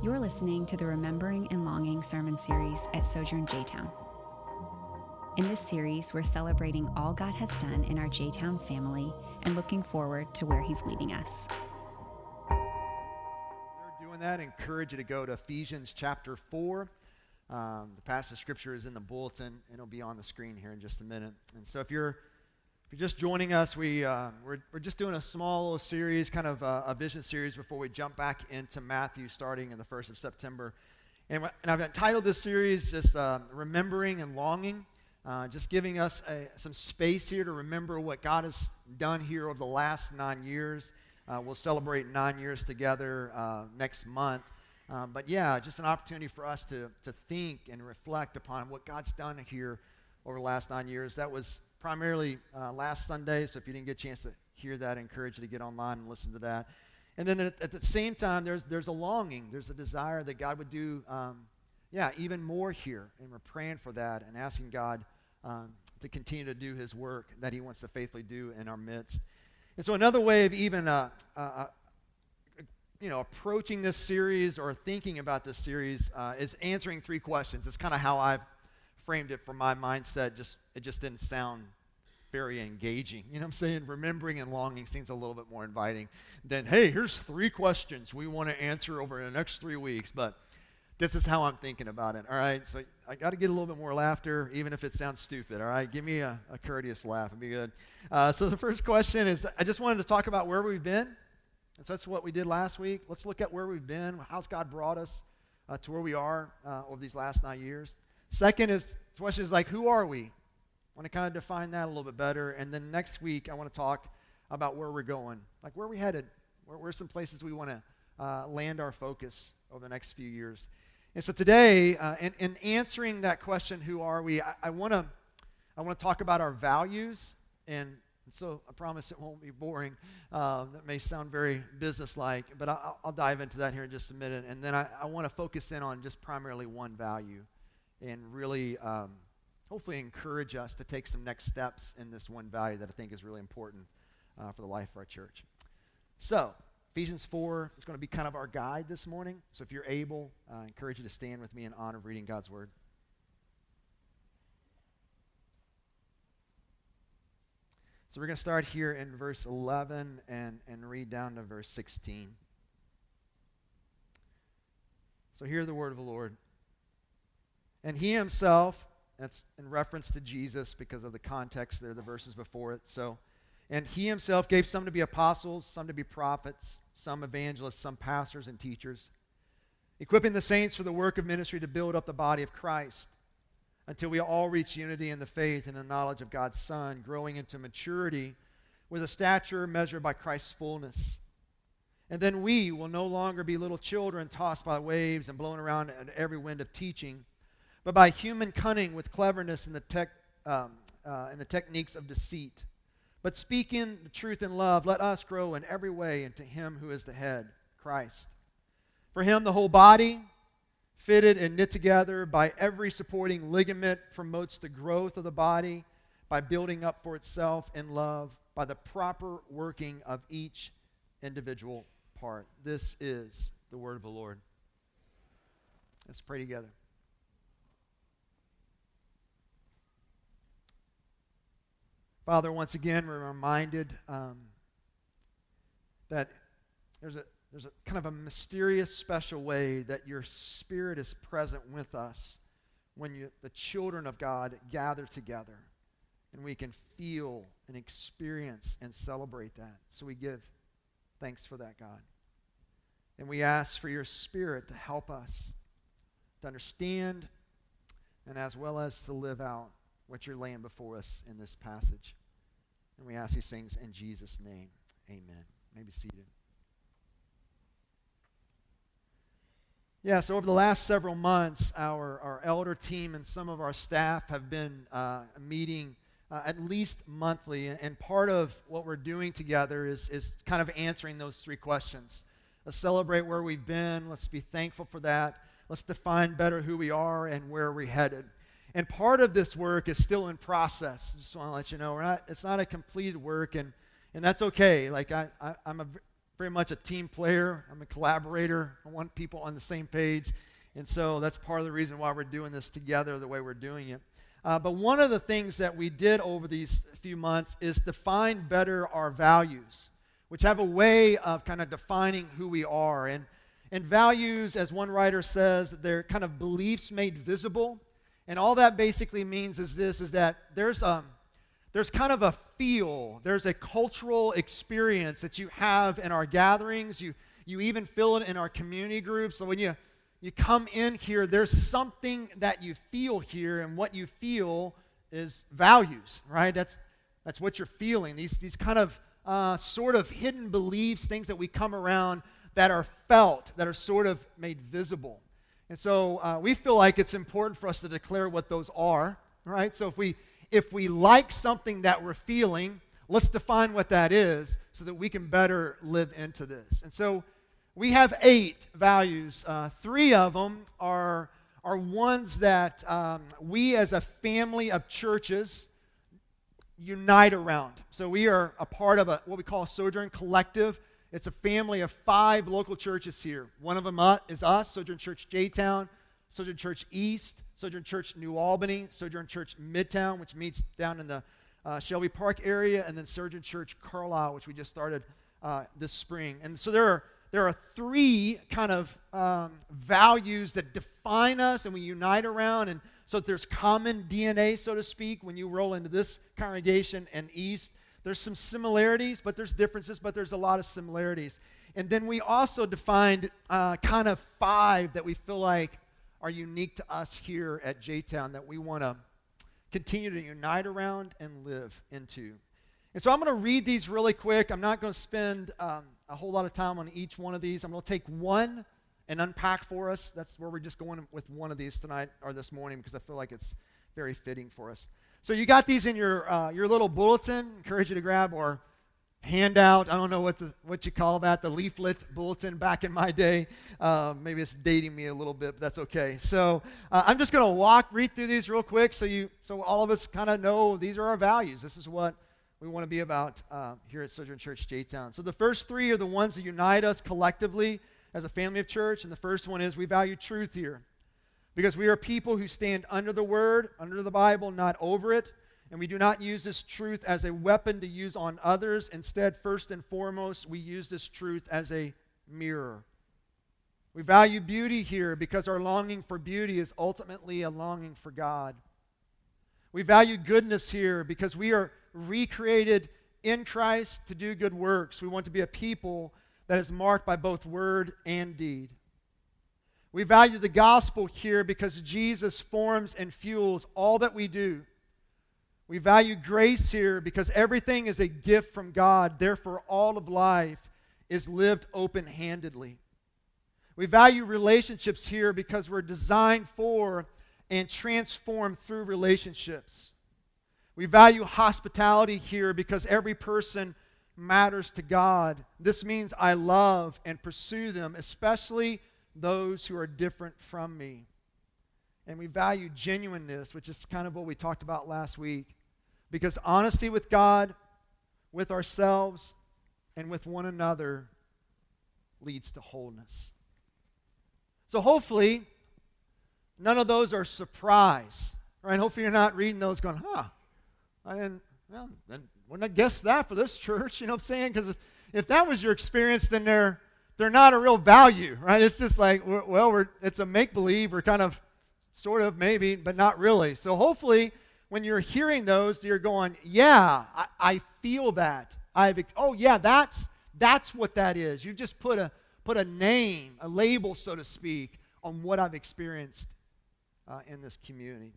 You're listening to the Remembering and Longing sermon series at Sojourn J Town. In this series, we're celebrating all God has done in our J Town family and looking forward to where He's leading us. They're doing that. I encourage you to go to Ephesians chapter 4. Um, the passage of scripture is in the bulletin, and it'll be on the screen here in just a minute. And so if you're if you're just joining us, we, uh, we're, we're just doing a small little series, kind of a, a, vision series, before we jump back into Matthew starting in the 1st of September. And, and I've entitled this series just uh, Remembering and Longing, uh, just giving us a, some space here to remember what God has done here over the last nine years. Uh, we'll celebrate nine years together uh, next month. Um, but yeah, just an opportunity for us to, to think and reflect upon what God's done here over the last nine years. That was primarily uh, last Sunday, so if you didn't get a chance to hear that, I encourage you to get online and listen to that. And then at, the same time, there's, there's a longing, there's a desire that God would do, um, yeah, even more here. And we're praying for that and asking God um, to continue to do his work that he wants to faithfully do in our midst. And so another way of even, uh, uh, uh you know, approaching this series or thinking about this series uh, is answering three questions. It's kind of how I've framed it from my mindset, just it just didn't sound very engaging. You know what I'm saying? Remembering and longing seems a little bit more inviting than, hey, here's three questions we want to answer over the next three weeks. But this is how I'm thinking about it. All right. So I got to get a little bit more laughter, even if it sounds stupid. All right. Give me a, a courteous laugh. It'd be good. Uh, so the first question is I just wanted to talk about where we've been. And so that's what we did last week. Let's look at where we've been. How's God brought us uh, to where we are uh, over these last nine years? Second is, the question is like, who are we? I want to kind of define that a little bit better. And then next week, I want to talk about where we're going. Like, where are we headed? Where, where are some places we want to uh, land our focus over the next few years? And so today, uh, in, in answering that question, who are we, I, I want to I want to talk about our values. And so I promise it won't be boring. Um, that may sound very businesslike, but I, will dive into that here in just a minute. And then I, I want to focus in on just primarily one value and really um, hopefully encourage us to take some next steps in this one value that I think is really important uh, for the life of our church. So, Ephesians 4 is going to be kind of our guide this morning. So, if you're able, uh, I encourage you to stand with me in honor of reading God's word. So, we're going to start here in verse 11 and, and read down to verse 16. So, hear the word of the Lord. And he himself, that's in reference to Jesus because of the context there, the verses before it. So, and he himself gave some to be apostles, some to be prophets, some evangelists, some pastors and teachers, equipping the saints for the work of ministry to build up the body of Christ until we all reach unity in the faith and the knowledge of God's Son, growing into maturity with a stature measured by Christ's fullness. And then we will no longer be little children tossed by waves and blown around at every wind of teaching but by human cunning with cleverness and the, tech, um, uh, in the techniques of deceit. But speaking the truth in love, let us grow in every way into Him who is the head, Christ. For Him, the whole body, fitted and knit together by every supporting ligament, promotes the growth of the body by building up for itself in love by the proper working of each individual part. This is the word of the Lord. Let's pray together. Father, once again, we're reminded um, that there's a, there's a kind of a mysterious, special way that your Spirit is present with us when you, the children of God gather together. And we can feel and experience and celebrate that. So we give thanks for that, God. And we ask for your Spirit to help us to understand and as well as to live out what you're laying before us in this passage. And we ask these things in Jesus' name. Amen. Maybe seated. Yeah, so over the last several months, our, our elder team and some of our staff have been uh, meeting uh, at least monthly. And part of what we're doing together is, is kind of answering those three questions. Let's celebrate where we've been. Let's be thankful for that. Let's define better who we are and where we're headed. And part of this work is still in process. Just want to let you know, we're not, it's not a completed work, and, and that's okay. Like, I, I, am a, very much a team player. I'm a collaborator. I want people on the same page. And so that's part of the reason why we're doing this together the way we're doing it. Uh, but one of the things that we did over these few months is define better our values, which have a way of kind of defining who we are. And, and values, as one writer says, they're kind of beliefs made visible. And all that basically means is this, is that there's, um, there's kind of a feel, there's a cultural experience that you have in our gatherings. You, you even feel it in our community groups. So when you you come in here, there's something that you feel here, and what you feel is values, right? That's, that's what you're feeling. These, these kind of uh, sort of hidden beliefs, things that we come around that are felt, that are sort of made visible. And so uh, we feel like it's important for us to declare what those are, right? So if we, if we like something that we're feeling, let's define what that is so that we can better live into this. And so we have eight values. Uh, three of them are, are ones that um, we as a family of churches unite around. So we are a part of a, what we call a Sojourn Collective. It's a family of five local churches here. One of them uh, is us, Sojourn Church J-Town, Sojourn Church East, Sojourn Church New Albany, Sojourn Church Midtown, which meets down in the uh, Shelby Park area, and then Sojourn Church Carlisle, which we just started uh, this spring. And so there are there are three kind of um, values that define us and we unite around. And so there's common DNA, so to speak, when you roll into this congregation and East. There's some similarities, but there's differences, but there's a lot of similarities. And then we also defined uh, kind of five that we feel like are unique to us here at J Town that we want to continue to unite around and live into. And so I'm going to read these really quick. I'm not going to spend um, a whole lot of time on each one of these. I'm going to take one and unpack for us. That's where we're just going with one of these tonight or this morning because I feel like it's very fitting for us. So you got these in your uh, your little bulletin. Encourage you to grab or handout. I don't know what the what you call that. The leaflet bulletin back in my day. Uh, maybe it's dating me a little bit, but that's okay. So uh, I'm just going to walk read through these real quick so you so all of us kind of know these are our values. This is what we want to be about uh, here at Sojourn Church J Town. So the first three are the ones that unite us collectively as a family of church. And the first one is we value truth here because we are people who stand under the word, under the Bible, not over it. And we do not use this truth as a weapon to use on others. Instead, first and foremost, we use this truth as a mirror. We value beauty here because our longing for beauty is ultimately a longing for God. We value goodness here because we are recreated in Christ to do good works. We want to be a people that is marked by both word and deed. We value the gospel here because Jesus forms and fuels all that we do. We value grace here because everything is a gift from God. Therefore, all of life is lived open handedly. We value relationships here because we're designed for and transformed through relationships. We value hospitality here because every person matters to God. This means I love and pursue them, especially those who are different from me. And we value genuineness, which is kind of what we talked about last week. Because honesty with God, with ourselves, and with one another leads to wholeness. So hopefully, none of those are surprise, right? Hopefully, you're not reading those going, huh, I didn't, well, then wouldn't I guess that for this church, you know what I'm saying? Because if, if that was your experience, then they're, they're not a real value, right? It's just like, well, we're, it's a make believe or kind of, sort of, maybe, but not really. So hopefully, when you're hearing those, you're going, yeah, I, I feel that. I've, oh, yeah, that's, that's what that is. You've just put a, put a name, a label, so to speak, on what I've experienced uh, in this community.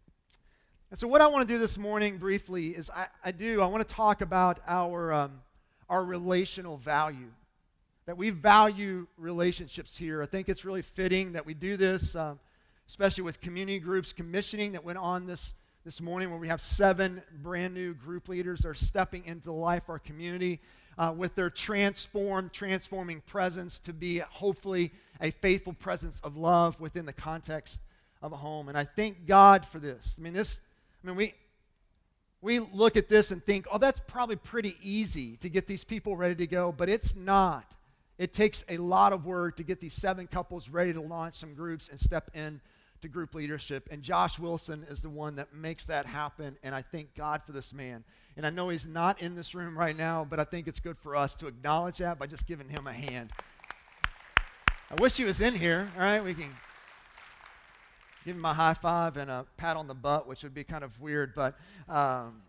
And so, what I want to do this morning briefly is I, I do, I want to talk about our, um, our relational value. That we value relationships here. I think it's really fitting that we do this, um, especially with community groups commissioning that went on this, this morning, where we have seven brand new group leaders that are stepping into life our community uh, with their transformed, transforming presence to be hopefully a faithful presence of love within the context of a home. And I thank God for this. I mean, this I mean, we, we look at this and think, oh, that's probably pretty easy to get these people ready to go, but it's not. It takes a lot of work to get these seven couples ready to launch some groups and step in to group leadership. And Josh Wilson is the one that makes that happen. And I thank God for this man. And I know he's not in this room right now, but I think it's good for us to acknowledge that by just giving him a hand. I wish he was in here. All right, we can give him a high five and a pat on the butt, which would be kind of weird, but um,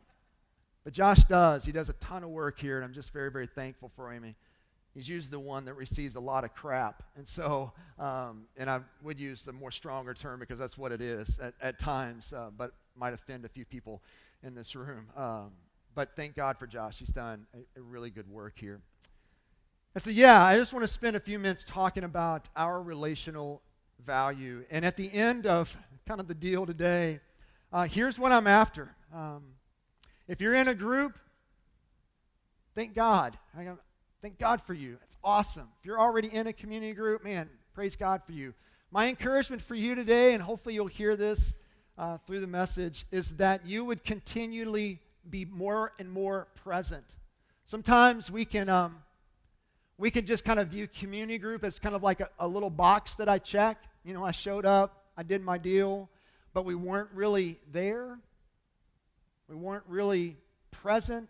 but Josh does. He does a ton of work here, and I'm just very, very thankful for him. He's usually the one that receives a lot of crap. And so, um, and I would use the more stronger term because that's what it is at, at times, uh, but might offend a few people in this room. Um, but thank God for Josh. He's done a, a really good work here. And so, yeah, I just want to spend a few minutes talking about our relational value. And at the end of kind of the deal today, uh, here's what I'm after. Um, if you're in a group, thank God. Thank God for you. It's awesome. If you're already in a community group, man, praise God for you. My encouragement for you today, and hopefully you'll hear this uh, through the message, is that you would continually be more and more present. Sometimes we can, um, we can just kind of view community group as kind of like a, a little box that I check. You know, I showed up, I did my deal, but we weren't really there. We weren't really present.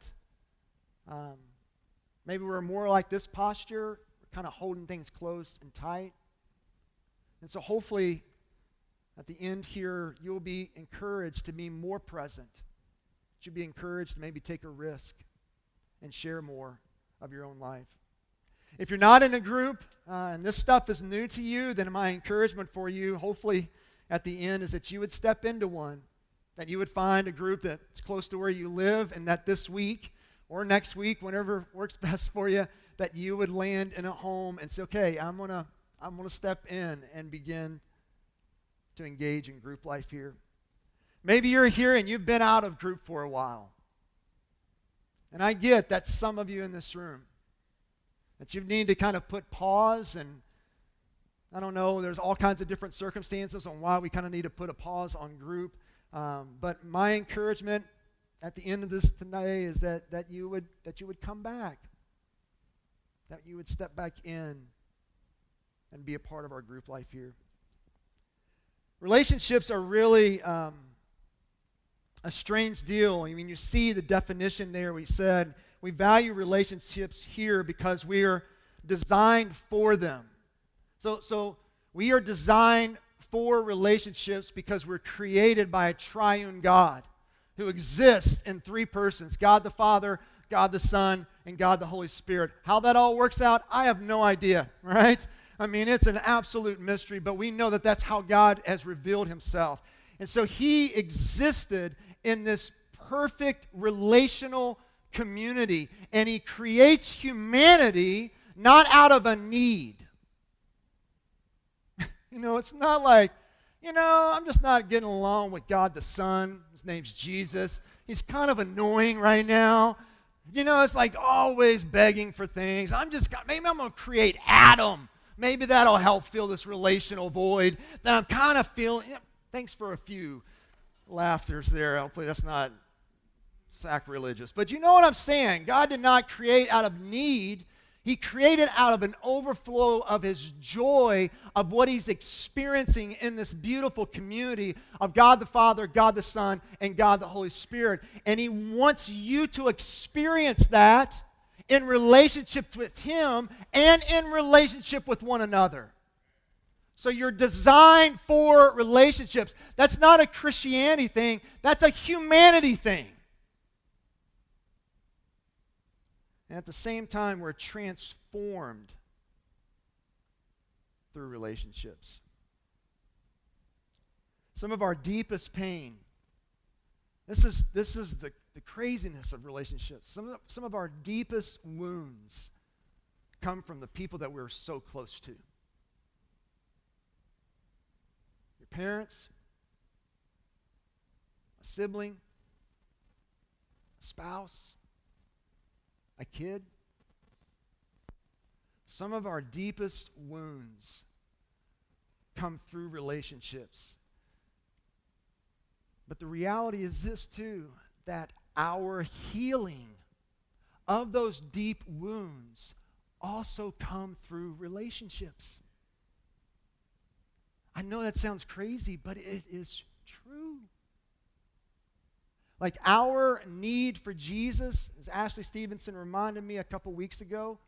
Um, maybe we're more like this posture, kind of holding things close and tight. And so hopefully at the end here, you'll be encouraged to be more present. You'll be encouraged to maybe take a risk and share more of your own life. If you're not in a group uh, and this stuff is new to you, then my encouragement for you, hopefully at the end, is that you would step into one that you would find a group that's close to where you live, and that this week or next week, whenever works best for you, that you would land in a home and say, okay, I'm going to I'm going to step in and begin to engage in group life here. Maybe you're here and you've been out of group for a while. And I get that some of you in this room that you need to kind of put pause and I don't know, there's all kinds of different circumstances on why we kind of need to put a pause on group. Um, but my encouragement at the end of this today is that, that, you would, that you would come back, that you would step back in and be a part of our group life here. Relationships are really um, a strange deal. I mean, you see the definition there. We said we value relationships here because we are designed for them. So, so we are designed for relationships because we're created by a triune God who exists in three persons God the Father, God the Son, and God the Holy Spirit. How that all works out, I have no idea, right? I mean, it's an absolute mystery, but we know that that's how God has revealed himself. And so he existed in this perfect relational community, and he creates humanity not out of a need you know, it's not like, you know, I'm just not getting along with God the Son. His name's Jesus. He's kind of annoying right now. You know, it's like always begging for things. I'm just, maybe I'm going to create Adam. Maybe that'll help fill this relational void that I'm kind of feeling. You know, thanks for a few laughters there. Hopefully that's not sacrilegious. But you know what I'm saying? God did not create out of need. He created out of an overflow of his joy of what he's experiencing in this beautiful community of God the Father, God the Son, and God the Holy Spirit. And he wants you to experience that in relationship with him and in relationship with one another. So you're designed for relationships. That's not a Christianity thing, that's a humanity thing. And at the same time, we're transformed through relationships. Some of our deepest pain, this is, this is the, the craziness of relationships. Some of, some of our deepest wounds come from the people that we're so close to. Your parents, a sibling, a spouse, a kid. Some of our deepest wounds come through relationships. But the reality is this, too, that our healing of those deep wounds also come through relationships. I know that sounds crazy, but it is true. Like our need for Jesus, as Ashley Stevenson reminded me a couple weeks ago,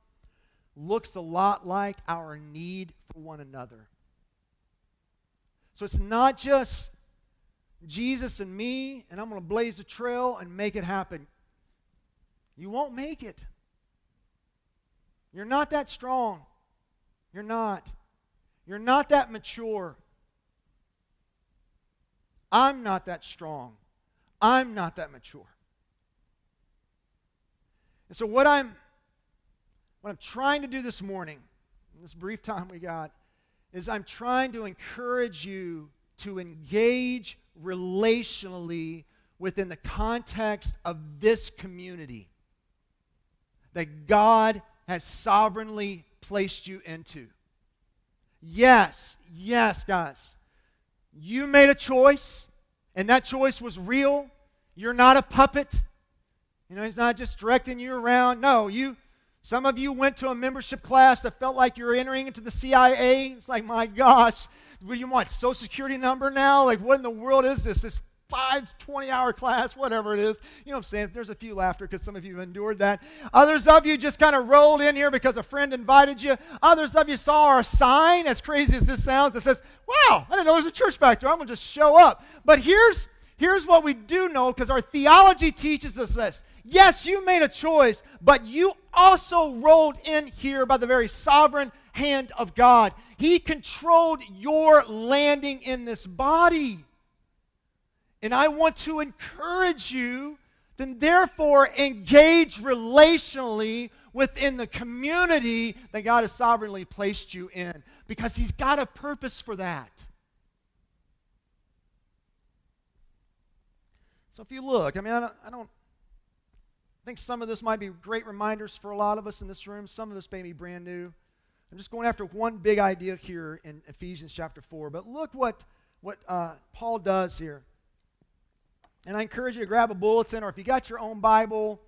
looks a lot like our need for one another. So it's not just Jesus and me, and I'm going to blaze a trail and make it happen. You won't make it. You're not that strong. You're not. You're not that mature. I'm not that strong. I'm not that mature. And so what I'm what I'm trying to do this morning, in this brief time we got, is I'm trying to encourage you to engage relationally within the context of this community that God has sovereignly placed you into. Yes, yes, guys. You made a choice, and that choice was real. You're not a puppet. You know, he's not just directing you around. No, you some of you went to a membership class that felt like you were entering into the CIA. It's like, my gosh, what do you want? Social security number now? Like, what in the world is this? This five 20 hour class, whatever it is. You know what I'm saying? There's a few laughter because some of you endured that. Others of you just kind of rolled in here because a friend invited you. Others of you saw our sign, as crazy as this sounds, that says, Wow, I didn't know there was a church back there. I'm going to just show up. But here's, here's what we do know because our theology teaches us this Yes, you made a choice, but you also rolled in here by the very sovereign hand of God. He controlled your landing in this body. And I want to encourage you, then therefore engage relationally within the community that God has sovereignly placed you in because He's got a purpose for that. So if you look, I mean, I don't, I don't think some of this might be great reminders for a lot of us in this room. Some of us may be brand new. I'm just going after one big idea here in Ephesians chapter 4. But look what, what uh, Paul does here. And I encourage you to grab a bulletin, or if you got your own Bible,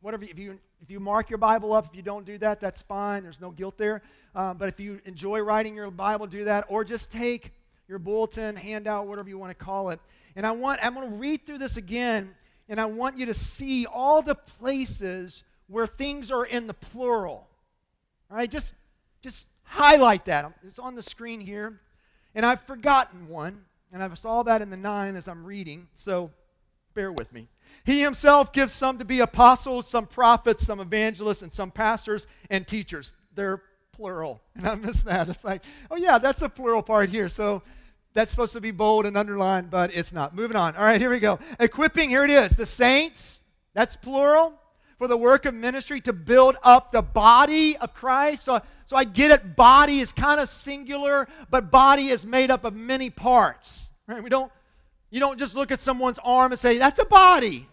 whatever, if you, if you mark your Bible up, if you don't do that, that's fine. There's no guilt there. Uh, but if you enjoy writing your Bible, do that. Or just take your bulletin, handout, whatever you want to call it. And I want, I'm going to read through this again and I want you to see all the places where things are in the plural. All right, just, just highlight that. It's on the screen here. And I've forgotten one, and I saw that in the nine as I'm reading, so bear with me. He himself gives some to be apostles, some prophets, some evangelists, and some pastors and teachers. They're plural. And I miss that. It's like, oh, yeah, that's a plural part here. So that's supposed to be bold and underlined, but it's not. Moving on. All right, here we go. Equipping, here it is. The saints, that's plural, for the work of ministry to build up the body of Christ. So, so I get it, body is kind of singular, but body is made up of many parts. Right? We don't you don't just look at someone's arm and say, that's a body.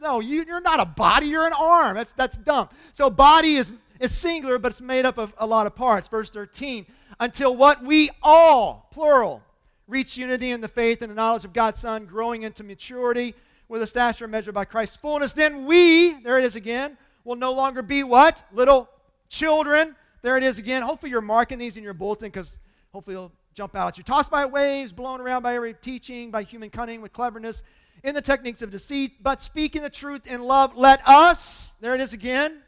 No, you, you're not a body, you're an arm. That's, that's dumb. So, body is, is singular, but it's made up of a lot of parts. Verse 13, until what we all, plural, reach unity in the faith and the knowledge of God's Son, growing into maturity with a stature measured by Christ's fullness, then we, there it is again, will no longer be what? Little children. There it is again. Hopefully you're marking these in your bulletin because hopefully they'll jump out at you. Tossed by waves, blown around by every teaching, by human cunning with cleverness in the techniques of deceit, but speaking the truth in love, let us, there it is again,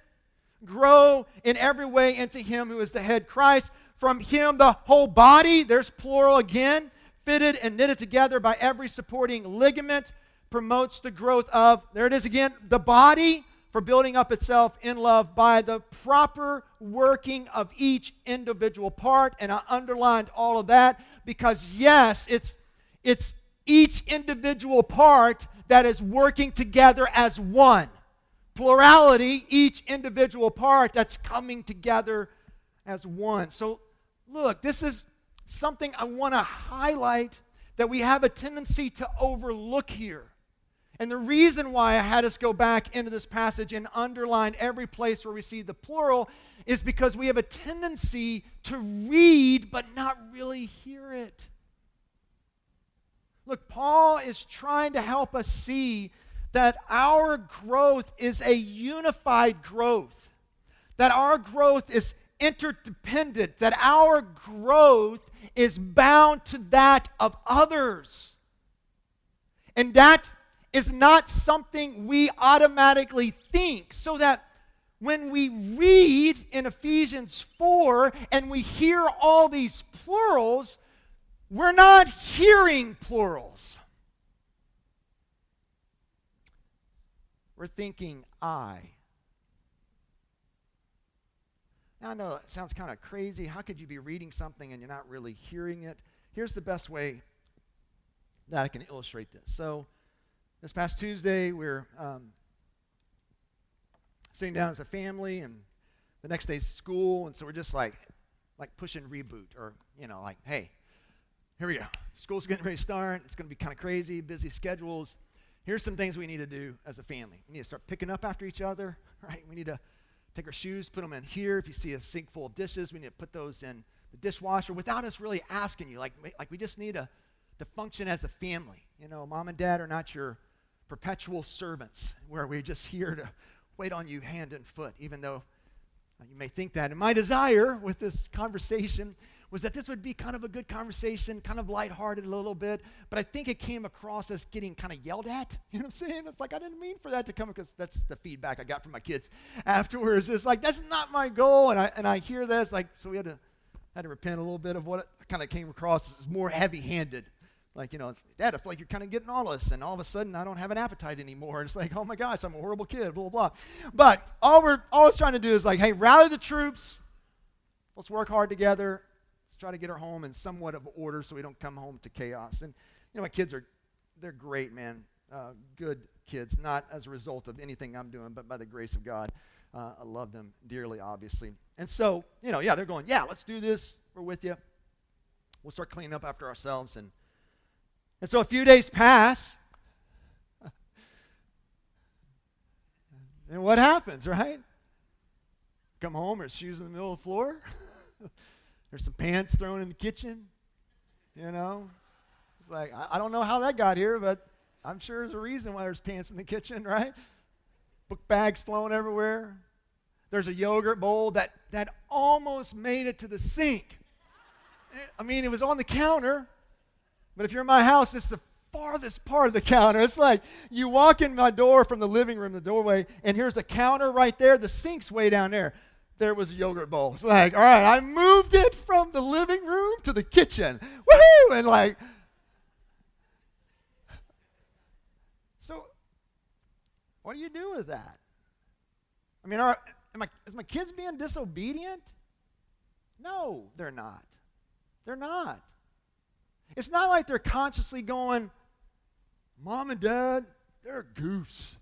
grow in every way into him who is the head Christ. From him, the whole body, there's plural again, fitted and knitted together by every supporting ligament, promotes the growth of, there it is again, the body for building up itself in love by the proper working of each individual part. And I underlined all of that because, yes, it's, it's each individual part that is working together as one. Plurality, each individual part that's coming together as one. So, look, this is something I want to highlight that we have a tendency to overlook here. And the reason why I had us go back into this passage and underline every place where we see the plural is because we have a tendency to read but not really hear it. Look, Paul is trying to help us see that our growth is a unified growth that our growth is interdependent, that our growth is bound to that of others. And that is not something we automatically think, so that when we read in Ephesians 4 and we hear all these plurals, we're not hearing plurals. We're thinking I. Now, I know it sounds kind of crazy. How could you be reading something and you're not really hearing it? Here's the best way that I can illustrate this. So, this past Tuesday, we are um, sitting down as a family, and the next day's school, and so we're just like, like pushing reboot, or you know, like, hey, here we go. School's getting ready to start. It's going to be kind of crazy, busy schedules. Here's some things we need to do as a family. We need to start picking up after each other, right? We need to take our shoes, put them in here. If you see a sink full of dishes, we need to put those in the dishwasher without us really asking you. Like, like we just need to, to function as a family. You know, mom and dad are not your perpetual servants where we're just here to wait on you hand and foot, even though uh, you may think that. And my desire with this conversation was that this would be kind of a good conversation, kind of lighthearted a little bit, but I think it came across as getting kind of yelled at. You know what I'm saying? It's like I didn't mean for that to come because that's the feedback I got from my kids afterwards. It's like that's not my goal, and I and I hear this like so we had to had to repent a little bit of what kind of came across as more heavy-handed. Like, you know, Dad, I feel like you're kind of getting all this, and all of a sudden I don't have an appetite anymore. And it's like, oh my gosh, I'm a horrible kid, blah, blah, blah. But all we're always trying to do is like, hey, rally the troops. Let's work hard together try to get her home in somewhat of order so we don't come home to chaos. And, you know, my kids are, they're great, man. Uh, good kids, not as a result of anything I'm doing, but by the grace of God. Uh, I love them dearly, obviously. And so, you know, yeah, they're going, yeah, let's do this. We're with you. We'll start cleaning up after ourselves. And, and so a few days pass. and what happens, right? Come home, there's shoes in the middle of the floor. There's some pants thrown in the kitchen. You know? It's like, I, I don't know how that got here, but I'm sure there's a reason why there's pants in the kitchen, right? Book bags flowing everywhere. There's a yogurt bowl that, that almost made it to the sink. Eh, I mean, it was on the counter, but if you're in my house, it's the farthest part of the counter. It's like you walk in my door from the living room, the doorway, and here's the counter right there. The sink's way down there there was a yogurt bowl. It's like, all right, I moved it from the living room to the kitchen. Woohoo! And like, so what do you do with that? I mean, are, am I, is my kids being disobedient? No, they're not. They're not. It's not like they're consciously going, Mom and Dad, they're goofs.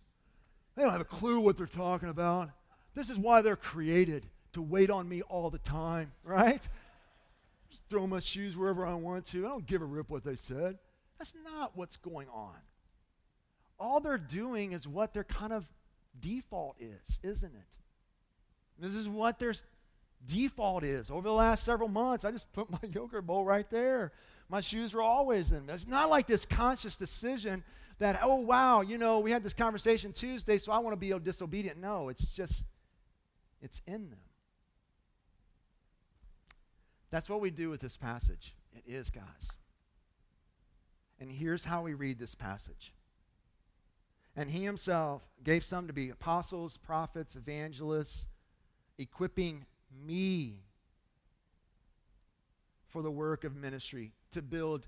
They don't have a clue what they're talking about. This is why they're created to wait on me all the time, right? Just throw my shoes wherever I want to. I don't give a rip what they said. That's not what's going on. All they're doing is what their kind of default is, isn't it? This is what their default is. Over the last several months, I just put my yogurt bowl right there. My shoes were always in. It's not like this conscious decision that, oh, wow, you know, we had this conversation Tuesday, so I want to be disobedient. No, it's just it's in them. That's what we do with this passage. It is, guys. And here's how we read this passage. And he himself gave some to be apostles, prophets, evangelists, equipping me for the work of ministry, to build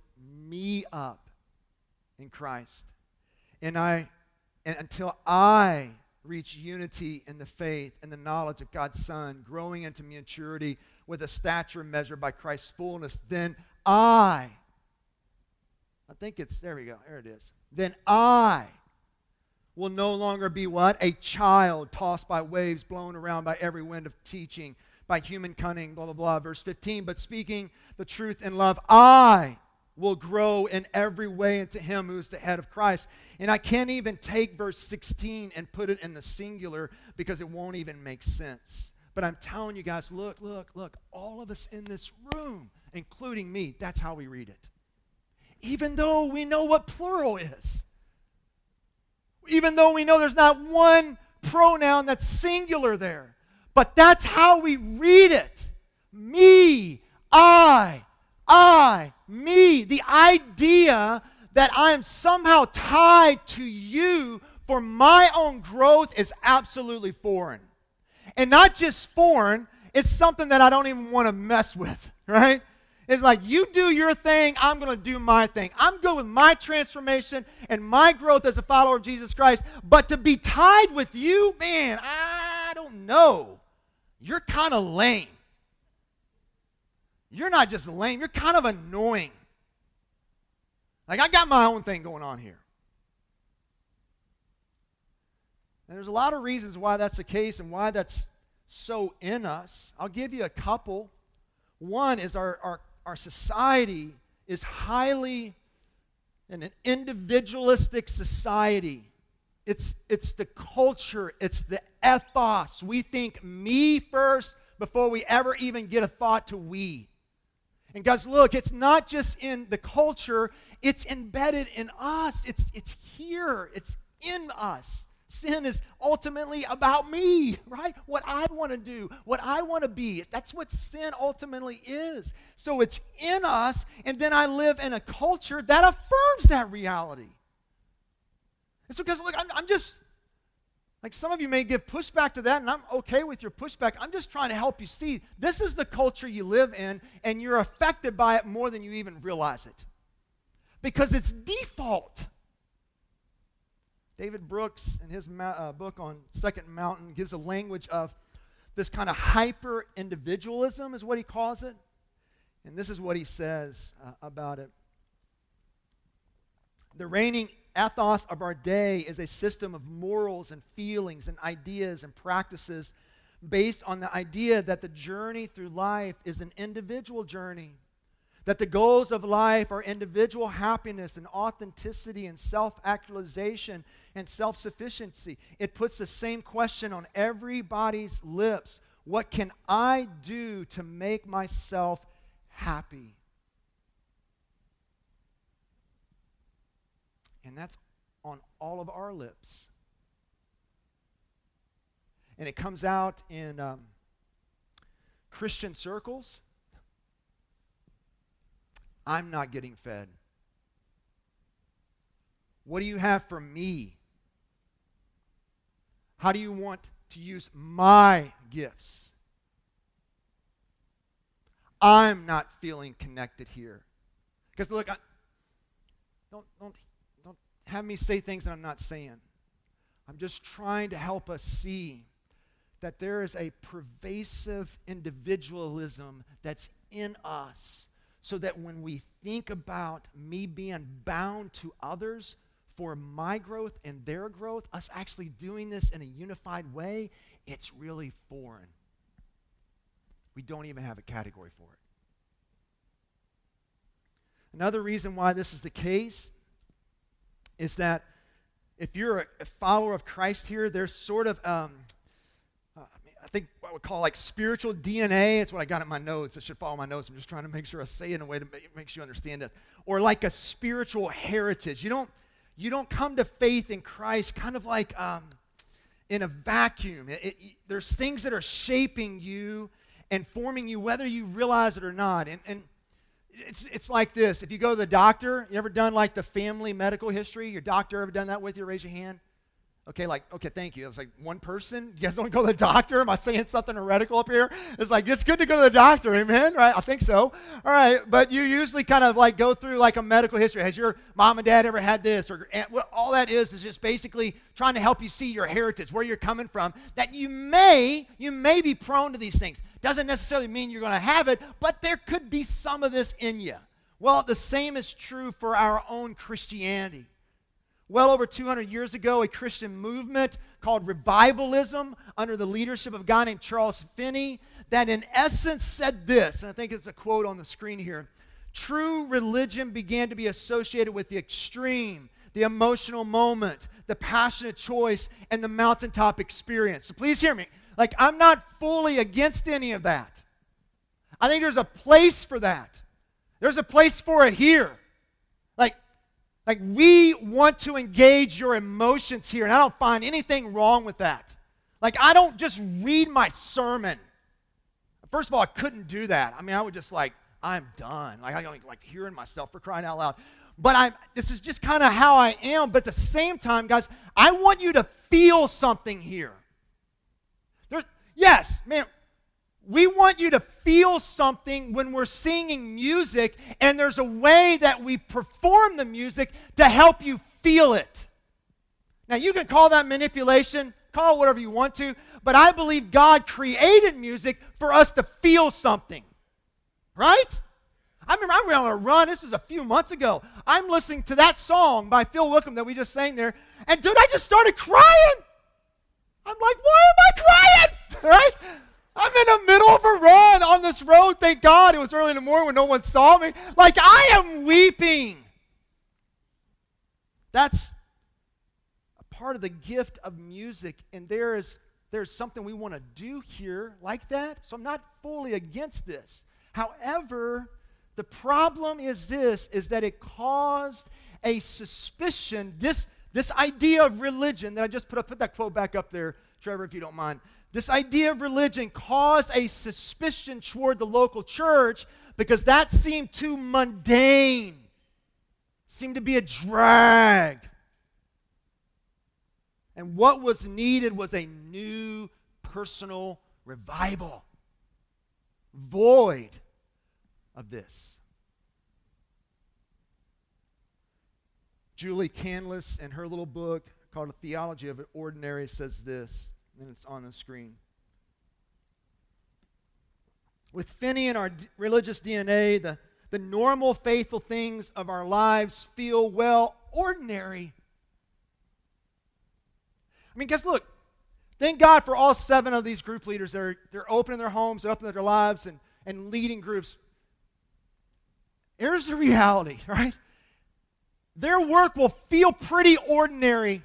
me up in Christ. And I and until I reach unity in the faith and the knowledge of God's Son, growing into maturity with a stature measured by Christ's fullness, then I, I think it's, there we go, there it is. Then I will no longer be what? A child tossed by waves, blown around by every wind of teaching, by human cunning, blah, blah, blah. Verse 15, but speaking the truth in love, I will grow in every way into him who is the head of Christ. And I can't even take verse 16 and put it in the singular because it won't even make sense. But I'm telling you guys, look, look, look, all of us in this room, including me, that's how we read it. Even though we know what plural is. Even though we know there's not one pronoun that's singular there. But that's how we read it. Me, I, I, me. The idea that I am somehow tied to you for my own growth is absolutely foreign. And not just foreign, it's something that I don't even want to mess with, right? It's like you do your thing, I'm going to do my thing. I'm good with my transformation and my growth as a follower of Jesus Christ. But to be tied with you, man, I don't know. You're kind of lame. You're not just lame, you're kind of annoying. Like, I got my own thing going on here. And there's a lot of reasons why that's the case and why that's so in us. I'll give you a couple. One is our, our our society is highly an individualistic society. It's, it's the culture, it's the ethos. We think me first before we ever even get a thought to we. And guys, look, it's not just in the culture, it's embedded in us. It's, it's here, it's in us. Sin is ultimately about me, right? What I want to do, what I want to be. That's what sin ultimately is. So it's in us, and then I live in a culture that affirms that reality. And so, because look, I'm, I'm just, like some of you may give pushback to that, and I'm okay with your pushback. I'm just trying to help you see this is the culture you live in, and you're affected by it more than you even realize it. Because it's default. David Brooks, in his ma- uh, book on Second Mountain, gives a language of this kind of hyper individualism, is what he calls it. And this is what he says uh, about it. The reigning ethos of our day is a system of morals and feelings and ideas and practices based on the idea that the journey through life is an individual journey that the goals of life are individual happiness and authenticity and self actualization and self sufficiency. It puts the same question on everybody's lips What can I do to make myself happy? And that's on all of our lips. And it comes out in um, Christian circles I'm not getting fed? What do you have for me? How do you want to use my gifts? I'm not feeling connected here. Because look, I, don't, don't, have me say things that I'm not saying. I'm just trying to help us see that there is a pervasive individualism that's in us so that when we think about me being bound to others for my growth and their growth, us actually doing this in a unified way, it's really foreign. We don't even have a category for it. Another reason why this is the case is that if you're a, follower of Christ here, there's sort of um, I think what I would call like spiritual DNA. It's what I got in my notes. I should follow my notes. I'm just trying to make sure I say it in a way that makes you understand it. Or like a spiritual heritage. You don't, you don't come to faith in Christ kind of like um, in a vacuum. It, it, there's things that are shaping you and forming you, whether you realize it or not. And, and it's, it's like this. If you go to the doctor, you ever done like the family medical history? Your doctor ever done that with you? Raise your hand. Okay, like, okay, thank you. It's like one person. You guys don't go to the doctor? Am I saying something heretical up here? It's like, it's good to go to the doctor, amen? Right? I think so. All right, but you usually kind of like go through like a medical history. Has your mom and dad ever had this? Or what all that is is just basically trying to help you see your heritage, where you're coming from, that you may, you may be prone to these things. Doesn't necessarily mean you're going to have it, but there could be some of this in you. Well, the same is true for our own Christianity well over 200 years ago, a Christian movement called revivalism under the leadership of a guy named Charles Finney that in essence said this, and I think it's a quote on the screen here. True religion began to be associated with the extreme, the emotional moment, the passionate choice, and the mountaintop experience. So please hear me. Like, I'm not fully against any of that. I think there's a place for that. There's a place for it here. Like, we want to engage your emotions here, and I don't find anything wrong with that. Like, I don't just read my sermon. First of all, I couldn't do that. I mean, I would just like, I'm done. Like, I don't like hearing myself for crying out loud. But I'm, this is just kind of how I am. But at the same time, guys, I want you to feel something here. There's, yes, man, we want you to feel something when we're singing music, and there's a way that we perform the music to help you feel it. Now, you can call that manipulation, call whatever you want to, but I believe God created music for us to feel something. Right? I remember I went on a run. This was a few months ago. I'm listening to that song by Phil Wickham that we just sang there. And dude, I just started crying. I'm like, why am I crying? Right? I'm in the middle of a run on this road. Thank God it was early in the morning when no one saw me. Like, I am weeping. That's a part of the gift of music. And there is there's something we want to do here like that. So I'm not fully against this. However, the problem is this is that it caused a suspicion, this, this idea of religion that I just put up, put that quote back up there, Trevor, if you don't mind. This idea of religion caused a suspicion toward the local church because that seemed too mundane, seemed to be a drag. And what was needed was a new personal revival, void of this. Julie Canlis, in her little book called A Theology of the Ordinary, says this and it's on the screen. With Finney and our religious DNA, the, the normal, faithful things of our lives feel, well, ordinary. I mean, guess look, thank God for all seven of these group leaders. They're, they're opening their homes, they're opening their lives, and, and leading groups. Here's the reality, right? Their work will feel pretty ordinary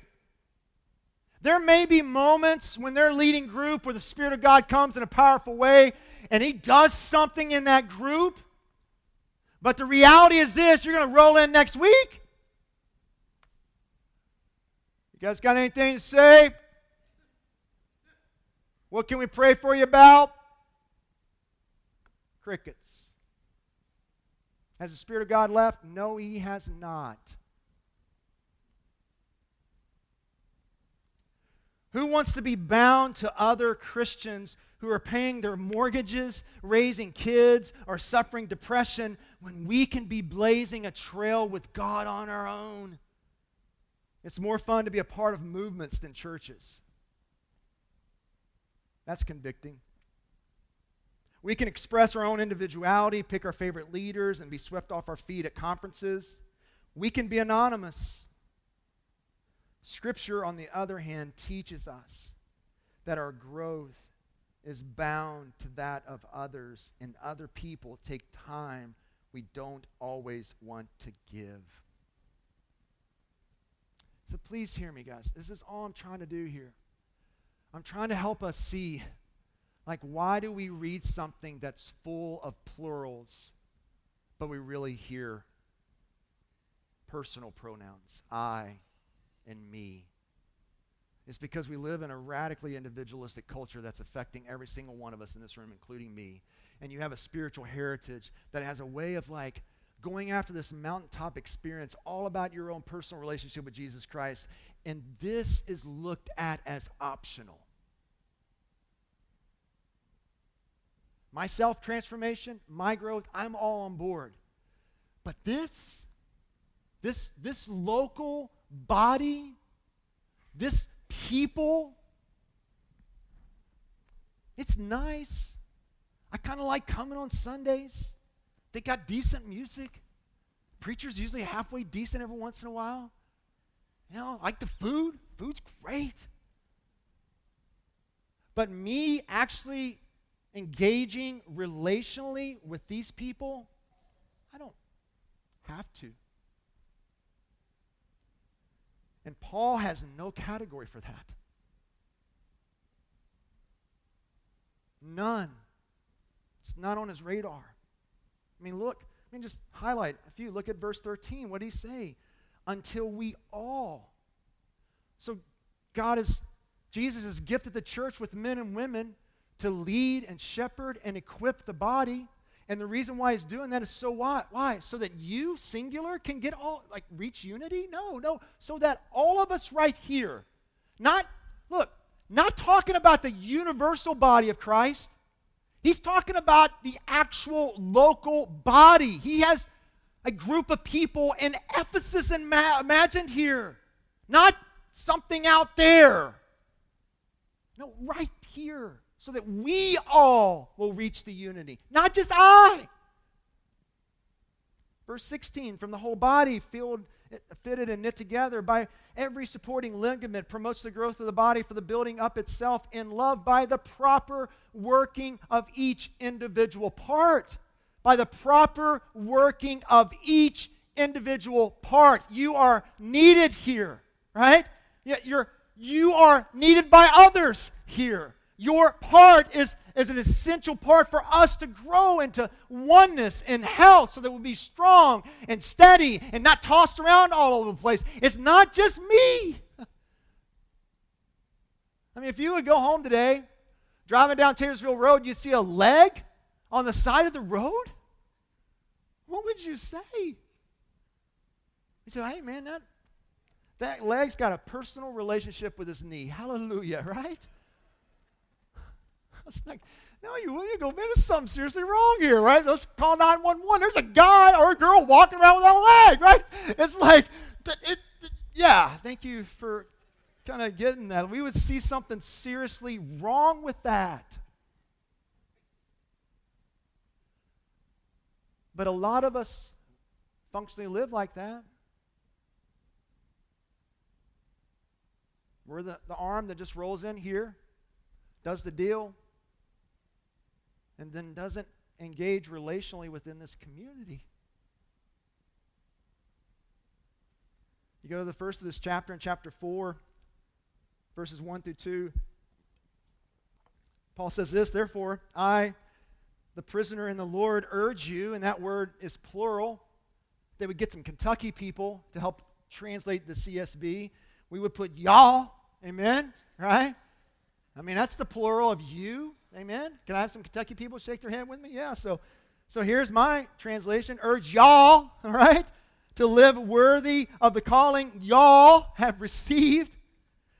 there may be moments when they're leading group where the Spirit of God comes in a powerful way and He does something in that group. But the reality is this you're going to roll in next week. You guys got anything to say? What can we pray for you about? Crickets. Has the Spirit of God left? No, He has not. Who wants to be bound to other Christians who are paying their mortgages, raising kids, or suffering depression when we can be blazing a trail with God on our own? It's more fun to be a part of movements than churches. That's convicting. We can express our own individuality, pick our favorite leaders, and be swept off our feet at conferences. We can be anonymous. Scripture, on the other hand, teaches us that our growth is bound to that of others, and other people take time we don't always want to give. So please hear me, guys. This is all I'm trying to do here. I'm trying to help us see like, why do we read something that's full of plurals, but we really hear personal pronouns? I, and me. It's because we live in a radically individualistic culture that's affecting every single one of us in this room, including me. And you have a spiritual heritage that has a way of like going after this mountaintop experience all about your own personal relationship with Jesus Christ. And this is looked at as optional. My self transformation, my growth, I'm all on board. But this, this, this local body, this people, it's nice. I kind of like coming on Sundays. They got decent music. Preachers usually halfway decent every once in a while. You know, like the food. Food's great. But me actually engaging relationally with these people, I don't have to. And Paul has no category for that. None. It's not on his radar. I mean, look, I mean, just highlight a few. Look at verse 13. What did he say? Until we all. So God is Jesus has gifted the church with men and women to lead and shepherd and equip the body. And the reason why he's doing that is so why? Why? So that you, singular, can get all, like, reach unity? No, no. So that all of us right here, not, look, not talking about the universal body of Christ. He's talking about the actual local body. He has a group of people in Ephesus and imagined here, not something out there. No, right here so that we all will reach the unity, not just I. Verse 16 from the whole body, filled, fitted and knit together by every supporting ligament, promotes the growth of the body for the building up itself in love by the proper working of each individual part. By the proper working of each individual part. You are needed here, right? You're, you are needed by others here. Your part is, is an essential part for us to grow into oneness and health so that we'll be strong and steady and not tossed around all over the place. It's not just me. I mean, if you would go home today, driving down Taylorsville Road, you'd see a leg on the side of the road, what would you say? You say, hey, man, that, that leg's got a personal relationship with his knee. Hallelujah, right? was like, no, you, you go, man, there's something seriously wrong here, right? Let's call 911. There's a guy or a girl walking around without a leg, right? It's like, it, it, yeah, thank you for kind of getting that. We would see something seriously wrong with that. But a lot of us functionally live like that. We're the, the arm that just rolls in here, does the deal, and then doesn't engage relationally within this community. You go to the first of this chapter in chapter 4, verses 1 through 2. Paul says this, therefore, I, the prisoner in the Lord, urge you, and that word is plural. They would get some Kentucky people to help translate the CSB. We would put y'all, amen, right? I mean, that's the plural of you. Amen. Can I have some Kentucky people shake their hand with me? Yeah. So, so here's my translation. Urge y'all, all right, to live worthy of the calling y'all have received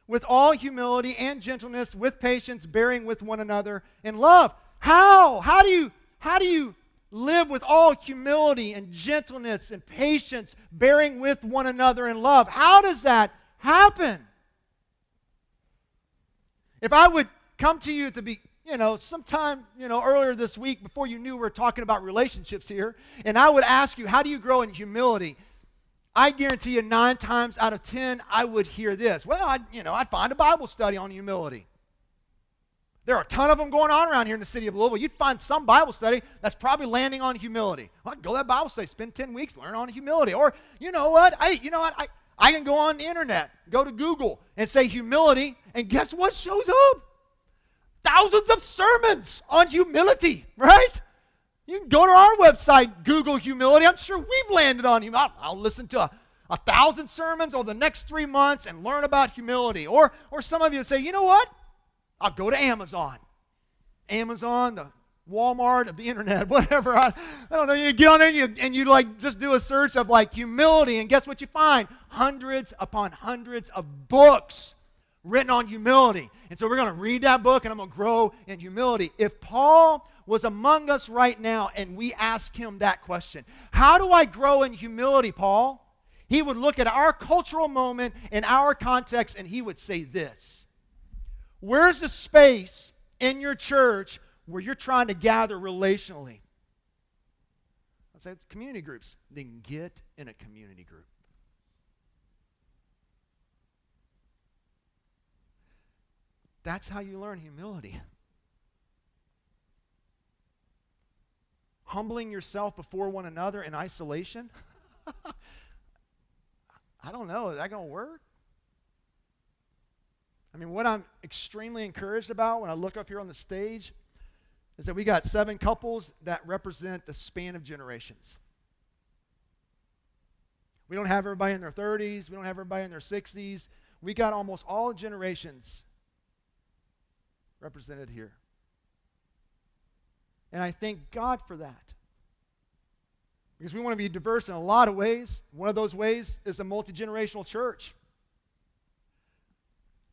with all humility and gentleness, with patience, bearing with one another in love. How? How do you how do you live with all humility and gentleness and patience, bearing with one another in love? How does that happen? If I would come to you to be you know, sometime, you know, earlier this week before you knew we are talking about relationships here, and I would ask you, how do you grow in humility? I guarantee you nine times out of ten, I would hear this. Well, I, you know, I'd find a Bible study on humility. There are a ton of them going on around here in the city of Louisville. You'd find some Bible study that's probably landing on humility. Well, I'd go to that Bible study, spend 10 weeks, learn on humility. Or, you know what? I, you know what? I, I can go on the internet, go to Google, and say humility, and guess what shows up? Thousands of sermons on humility, right? You can go to our website, Google humility. I'm sure we've landed on humility. I'll, I'll listen to a, a thousand sermons over the next three months and learn about humility. Or, or some of you say, you know what? I'll go to Amazon. Amazon, the Walmart of the internet, whatever. I, I don't know. You get on there and you, and you like just do a search of like humility, and guess what you find? Hundreds upon hundreds of books written on humility. And so we're going to read that book and I'm going to grow in humility. If Paul was among us right now and we ask him that question, how do I grow in humility, Paul? He would look at our cultural moment in our context and he would say this Where's the space in your church where you're trying to gather relationally? I'd say it's community groups. Then get in a community group. That's how you learn humility. Humbling yourself before one another in isolation? I don't know. Is that going to work? I mean, what I'm extremely encouraged about when I look up here on the stage is that we got seven couples that represent the span of generations. We don't have everybody in their 30s, we don't have everybody in their 60s. We got almost all generations represented here. And I thank God for that. Because we want to be diverse in a lot of ways. One of those ways is a multi generational church.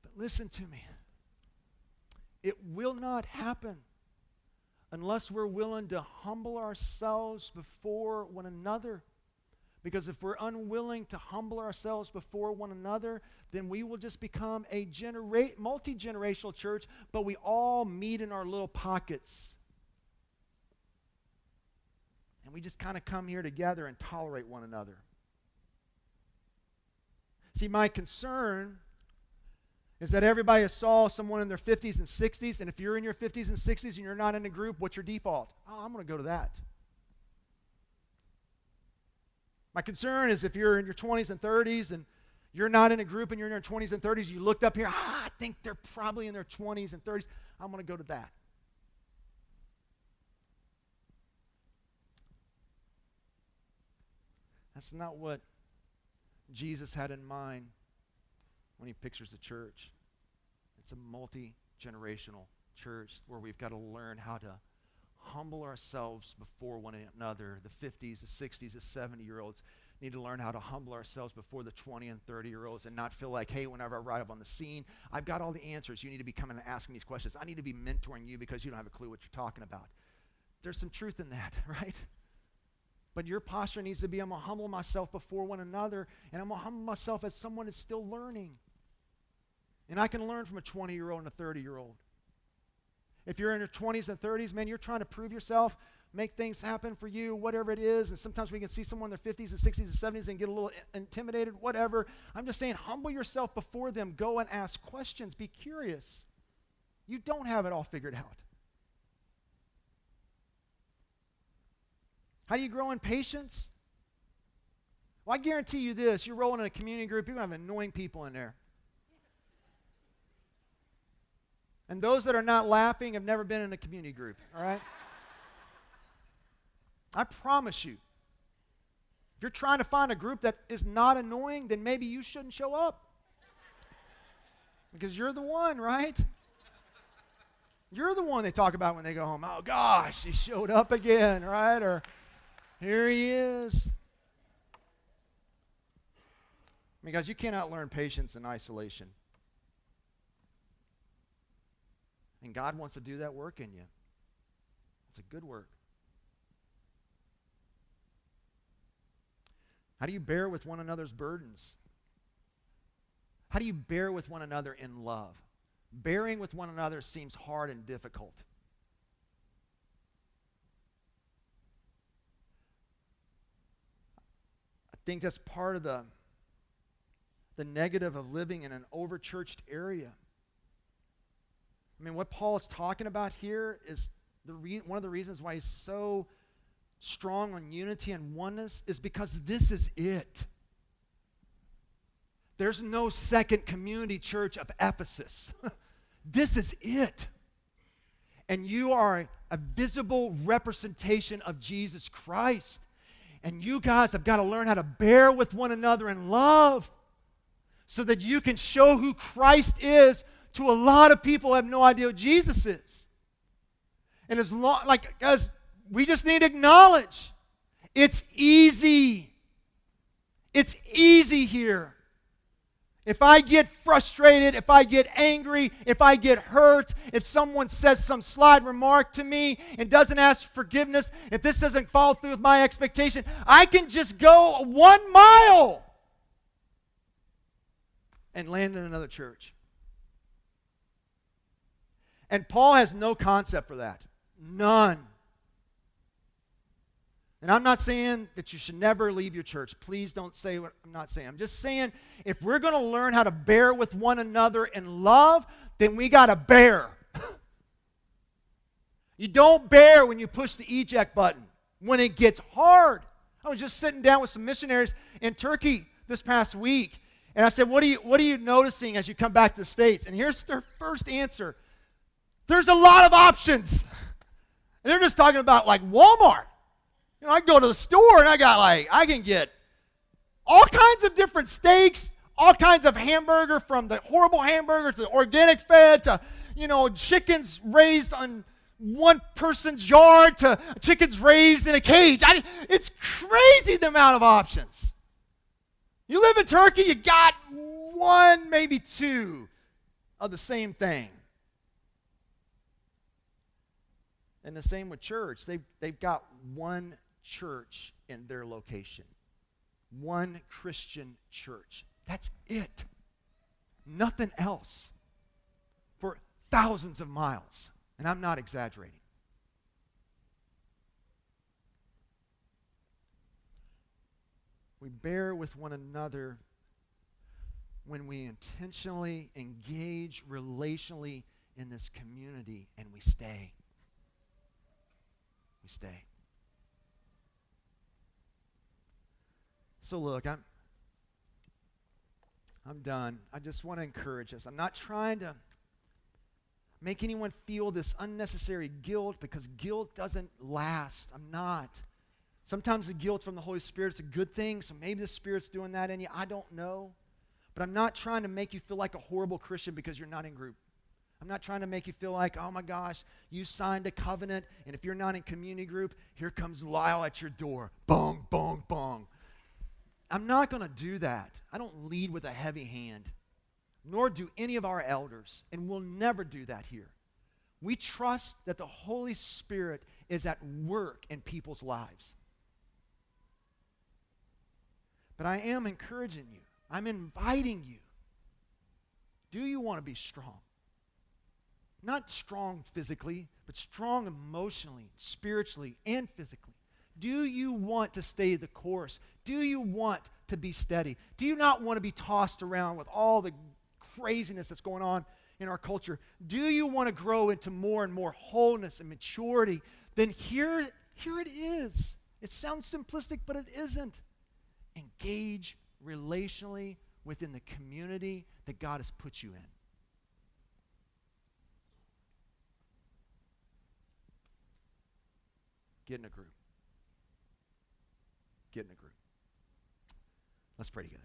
But listen to me it will not happen unless we're willing to humble ourselves before one another. Because if we're unwilling to humble ourselves before one another, then we will just become a genera- multi generational church, but we all meet in our little pockets. And we just kind of come here together and tolerate one another. See, my concern is that everybody saw someone in their 50s and 60s, and if you're in your 50s and 60s and you're not in a group, what's your default? Oh, I'm going to go to that. My concern is if you're in your 20s and 30s and you're not in a group and you're in your 20s and 30s, you looked up here, ah, I think they're probably in their 20s and 30s. I'm going to go to that. That's not what Jesus had in mind when he pictures the church. It's a multi generational church where we've got to learn how to humble ourselves before one another. The 50s, the 60s, the 70 year olds need to learn how to humble ourselves before the 20 and 30 year olds and not feel like, hey, whenever I ride up on the scene, I've got all the answers. You need to be coming and asking these questions. I need to be mentoring you because you don't have a clue what you're talking about. There's some truth in that, right? But your posture needs to be I'm going to humble myself before one another, and I'm going to humble myself as someone that's still learning. And I can learn from a 20 year old and a 30 year old. If you're in your 20s and 30s, man, you're trying to prove yourself, make things happen for you, whatever it is. And sometimes we can see someone in their 50s and 60s and 70s and get a little intimidated, whatever. I'm just saying, humble yourself before them. Go and ask questions. Be curious. You don't have it all figured out. How do you grow in patience? Well, I guarantee you this you're rolling in a community group, you're going to have annoying people in there. And those that are not laughing have never been in a community group, all right? I promise you. If you're trying to find a group that is not annoying, then maybe you shouldn't show up. Because you're the one, right? You're the one they talk about when they go home. Oh gosh, he showed up again, right? Or here he is. I mean, guys, you cannot learn patience in isolation. And God wants to do that work in you. It's a good work. How do you bear with one another's burdens? How do you bear with one another in love? Bearing with one another seems hard and difficult. I think that's part of the, the negative of living in an overchurched area. I mean, what Paul is talking about here is the re- one of the reasons why he's so strong on unity and oneness is because this is it. There's no second community church of Ephesus. this is it. And you are a visible representation of Jesus Christ. And you guys have got to learn how to bear with one another in love so that you can show who Christ is to a lot of people have no idea who Jesus is. And as long, like, as we just need to acknowledge it's easy. It's easy here. If I get frustrated, if I get angry, if I get hurt, if someone says some slide remark to me and doesn't ask forgiveness, if this doesn't follow through with my expectation, I can just go one mile and land in another church. And Paul has no concept for that. None. And I'm not saying that you should never leave your church. Please don't say what I'm not saying. I'm just saying if we're going to learn how to bear with one another in love, then we got to bear. you don't bear when you push the eject button, when it gets hard. I was just sitting down with some missionaries in Turkey this past week, and I said, What are you, what are you noticing as you come back to the States? And here's their first answer there's a lot of options. And they're just talking about like Walmart. You know, I go to the store and I got like, I can get all kinds of different steaks, all kinds of hamburger from the horrible hamburger to the organic fed to, you know, chickens raised on one person's yard to chickens raised in a cage. I, it's crazy the amount of options. You live in Turkey, you got one, maybe two of the same thing. And the same with church. They've, they've got one church in their location, one Christian church. That's it. Nothing else for thousands of miles. And I'm not exaggerating. We bear with one another when we intentionally engage relationally in this community and we stay. We stay. So look, I'm I'm done. I just want to encourage us. I'm not trying to make anyone feel this unnecessary guilt because guilt doesn't last. I'm not. Sometimes the guilt from the Holy Spirit is a good thing, so maybe the Spirit's doing that in you. I don't know. But I'm not trying to make you feel like a horrible Christian because you're not in group. I'm not trying to make you feel like, oh my gosh, you signed a covenant, and if you're not in community group, here comes Lisle at your door. Bong, bong, bong. I'm not going to do that. I don't lead with a heavy hand nor do any of our elders, and we'll never do that here. We trust that the Holy Spirit is at work in people's lives. But I am encouraging you, I'm inviting you. Do you want to be strong? Not strong physically, but strong emotionally, spiritually, and physically. Do you want to stay the course? Do you want to be steady? Do you not want to be tossed around with all the craziness that's going on in our culture, do you want to grow into more and more wholeness and maturity? Then here, here it is. It sounds simplistic, but it isn't. Engage relationally within the community that God has put you in. Get in a group. Get in a group. Let's pray together.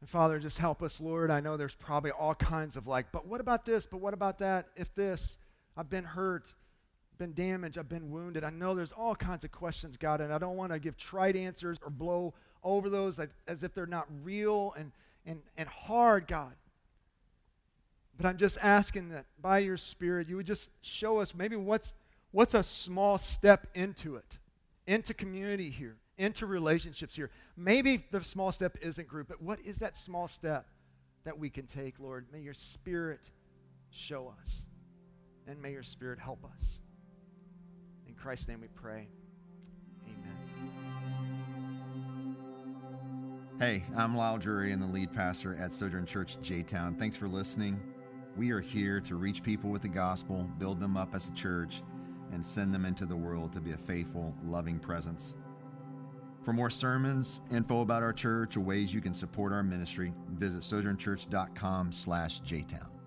And Father, just help us, Lord. I know there's probably all kinds of like, but what about this? But what about that? If this, I've been hurt, been damaged, I've been wounded. I know there's all kinds of questions, God, and I don't want to give trite answers or blow over those like, as if they're not real and, and, and hard, God. But I'm just asking that by your Spirit, you would just show us maybe what's, what's a small step into it, into community here into relationships here. Maybe the small step isn't group, but what is that small step that we can take, Lord? May your Spirit show us, and may your Spirit help us. Christ's name we pray. Amen. Hey, I'm Lisle Drury and the lead pastor at Sojourn Church J Town. Thanks for listening. We are here to reach people with the gospel, build them up as a church, and send them into the world to be a faithful, loving presence. For more sermons, info about our church, or ways you can support our ministry, visit sojournchurch.com slash jtown.